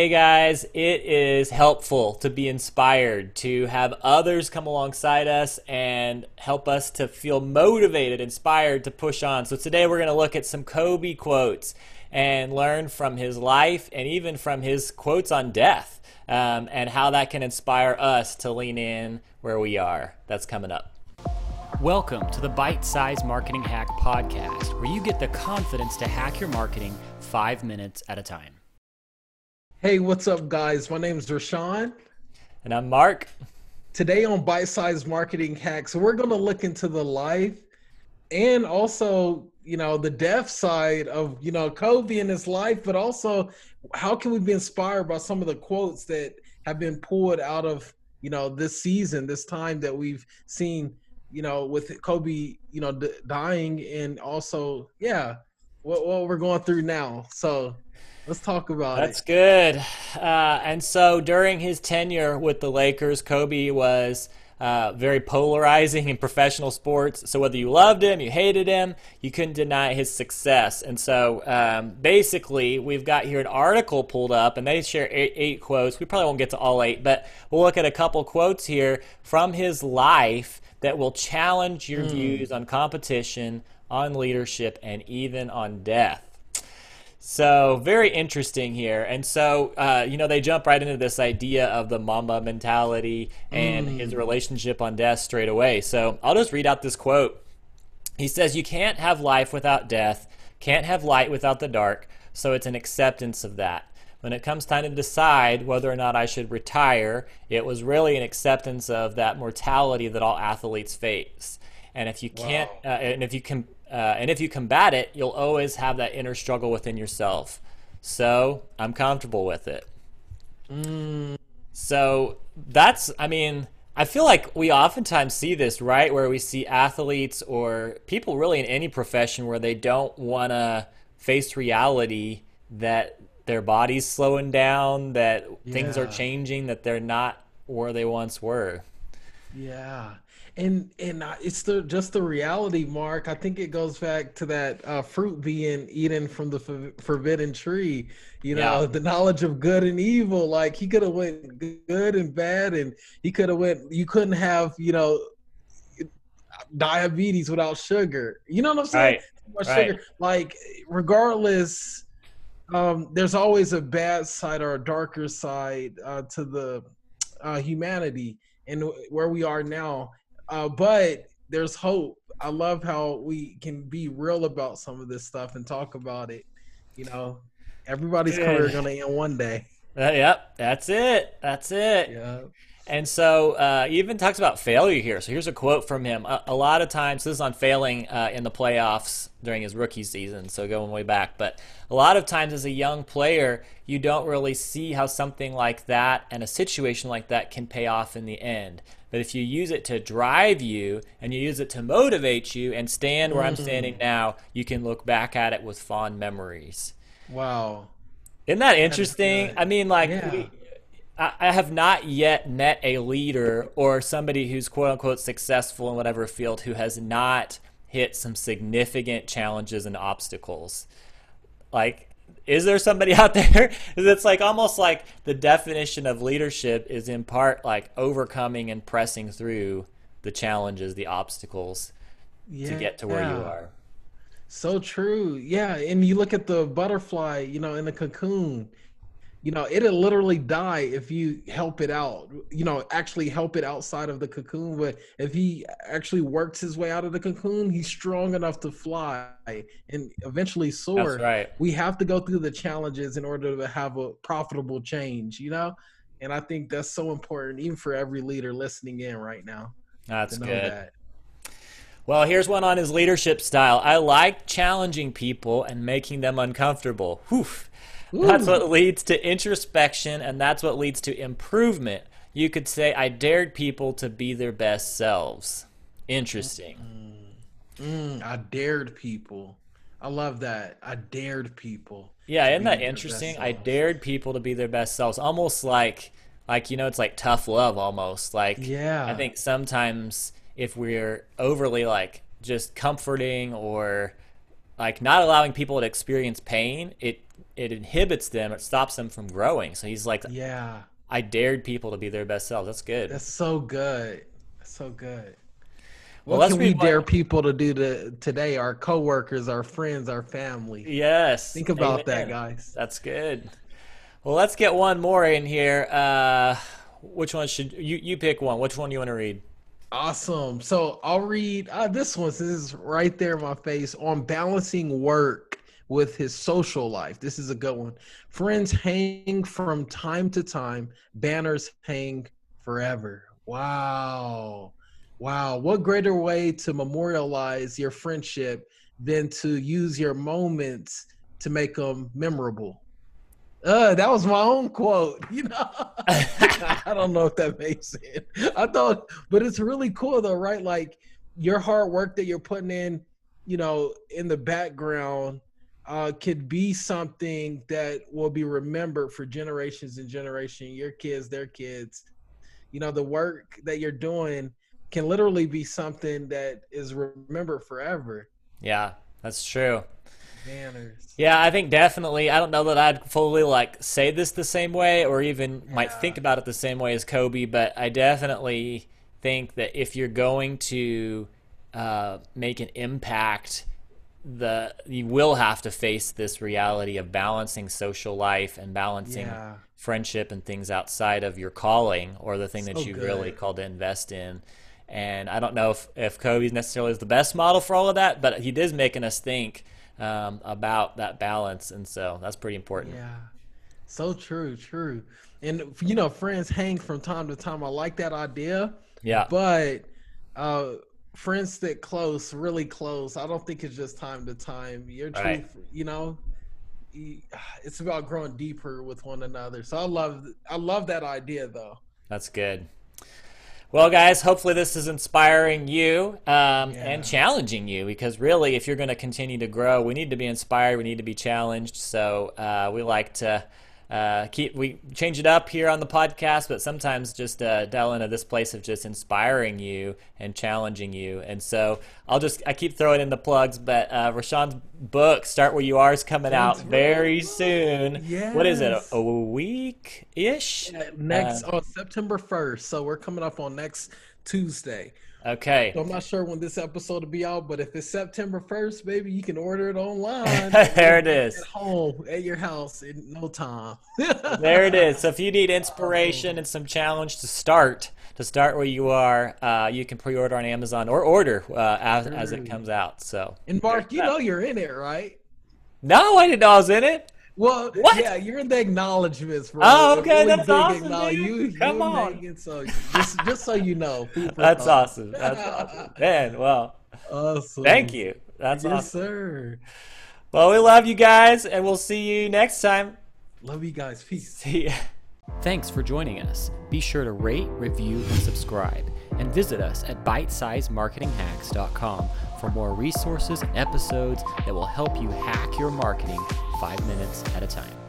Hey guys, it is helpful to be inspired, to have others come alongside us and help us to feel motivated, inspired to push on. So today we're going to look at some Kobe quotes and learn from his life and even from his quotes on death um, and how that can inspire us to lean in where we are. That's coming up. Welcome to the Bite Size Marketing Hack Podcast, where you get the confidence to hack your marketing five minutes at a time. Hey, what's up, guys? My name is Rashawn. And I'm Mark. Today on Bite Size Marketing Hacks, we're going to look into the life and also, you know, the death side of, you know, Kobe and his life, but also how can we be inspired by some of the quotes that have been pulled out of, you know, this season, this time that we've seen you know, with Kobe, you know, d- dying, and also, yeah, what, what we're going through now. So let's talk about That's it. good. Uh, and so during his tenure with the Lakers, Kobe was. Uh, very polarizing in professional sports. So whether you loved him, you hated him, you couldn't deny his success. And so um, basically, we've got here an article pulled up, and they share eight, eight, quotes. We probably won't get to all eight, but we'll look at a couple quotes here from his life that will challenge your mm. views on competition, on leadership, and even on death. So, very interesting here. And so, uh, you know, they jump right into this idea of the Mamba mentality and mm. his relationship on death straight away. So, I'll just read out this quote. He says, You can't have life without death, can't have light without the dark. So, it's an acceptance of that when it comes time to decide whether or not I should retire, it was really an acceptance of that mortality that all athletes face. And if you can't, wow. uh, and if you can, uh, and if you combat it, you'll always have that inner struggle within yourself. So I'm comfortable with it. Mm. So that's, I mean, I feel like we oftentimes see this, right? Where we see athletes or people really in any profession where they don't want to face reality that their body's slowing down, that yeah. things are changing, that they're not where they once were. Yeah. And and it's the just the reality, Mark. I think it goes back to that uh, fruit being eaten from the forbidden tree. You know, yeah. the knowledge of good and evil. Like he could have went good and bad, and he could have went. You couldn't have, you know, diabetes without sugar. You know what I'm saying? Right. right. Like regardless um, there's always a bad side or a darker side uh, to the uh, humanity and where we are now. Uh, but there's hope. I love how we can be real about some of this stuff and talk about it. You know, everybody's yeah. career gonna end one day. Uh, yep, that's it. That's it. Yeah. And so uh, he even talks about failure here. So here's a quote from him. A, a lot of times, this is on failing uh, in the playoffs during his rookie season, so going way back. But a lot of times, as a young player, you don't really see how something like that and a situation like that can pay off in the end. But if you use it to drive you and you use it to motivate you and stand where mm-hmm. I'm standing now, you can look back at it with fond memories. Wow. Isn't that interesting? I mean, like, yeah. we, I have not yet met a leader or somebody who's quote unquote successful in whatever field who has not hit some significant challenges and obstacles. Like, is there somebody out there? it's like almost like the definition of leadership is in part like overcoming and pressing through the challenges, the obstacles yeah, to get to where you are. So true. Yeah. And you look at the butterfly, you know, in the cocoon you know it'll literally die if you help it out you know actually help it outside of the cocoon but if he actually works his way out of the cocoon he's strong enough to fly and eventually soar That's right we have to go through the challenges in order to have a profitable change you know and i think that's so important even for every leader listening in right now that's good that. Well, here's one on his leadership style. I like challenging people and making them uncomfortable. Whew. Ooh. That's what leads to introspection, and that's what leads to improvement. You could say, I dared people to be their best selves. Interesting. Mm, mm, I dared people. I love that. I dared people. Yeah, isn't that interesting? I dared people to be their best selves. Almost like, like you know, it's like tough love. Almost like, yeah. I think sometimes if we're overly like just comforting or like not allowing people to experience pain, it it inhibits them. It stops them from growing. So he's like, Yeah. I dared people to be their best selves. That's good. That's so good. That's so good. Well, What let's can we dare people to do to, today? Our coworkers, our friends, our family. yes. Think about that, guys. That's good. Well, let's get one more in here. Uh, which one should you you pick one? Which one do you want to read? Awesome. So I'll read uh, this one. This is right there in my face on balancing work with his social life. This is a good one. Friends hang from time to time, banners hang forever. Wow. Wow. What greater way to memorialize your friendship than to use your moments to make them memorable? Uh, that was my own quote, you know. I don't know if that makes sense. I thought, but it's really cool though, right? Like your hard work that you're putting in, you know, in the background, uh, could be something that will be remembered for generations and generations. Your kids, their kids. You know, the work that you're doing can literally be something that is remembered forever. Yeah, that's true. Banners. Yeah, I think definitely. I don't know that I'd fully like say this the same way or even might think about it the same way as Kobe, but I definitely think that if you're going to uh, make an impact, the you will have to face this reality of balancing social life and balancing Yeah. friendship and things outside of your calling or the thing that you good. really called to invest in. And I don't know if, if Kobe necessarily is the best model for all of that, but he is making us think um, about that balance. And so that's pretty important. Yeah. So true, true. And you know, friends hang from time to time. I like that idea. Yeah. But uh friends stick close, really close. I don't think it's just time to time. Your truth, Right. you know, it's about growing deeper with one another. So I love I love that idea though. That's good. Well, guys, hopefully this is inspiring you um, Yeah. and challenging you because really, if you're going to continue to grow, we need to be inspired. We need to be challenged. So uh, we like to uh, keep we change it up here on the podcast, but sometimes just uh, dial into this place of just inspiring you and challenging you. And so I'll just I keep throwing in the plugs, but uh, Rashawn's book "Start Where You Are" is coming out That's very soon. soon. What is it? A, a week ish? Next on September first. So we're coming up on next Tuesday. Okay. So I'm not sure when this episode will be out, but if it's September 1st, baby, you can order it online. there it is. At home, at your house in no time. There it is. So if you need inspiration and some challenge to start, to start where you are, uh, you can pre-order on Amazon or order uh, as, as it comes out. So And Mark, you know you're in it, right? no, I didn't know I was in it. Well, What? yeah, you're in the acknowledgements, bro. Oh, The okay, that's big awesome, acknowledge- dude. You, you Come and on. Megan, so just, just so you know, food That's thought. awesome. That's awesome. Man, well, Awesome. thank you. That's Yes, awesome. sir. Well, we love you guys, and we'll see you next time. Love you guys. Peace. See ya. Thanks for joining us. Be sure to rate, review, and subscribe. And visit us at bitesizemarketinghacks.com for more resources and episodes that will help you hack your marketing five minutes at a time.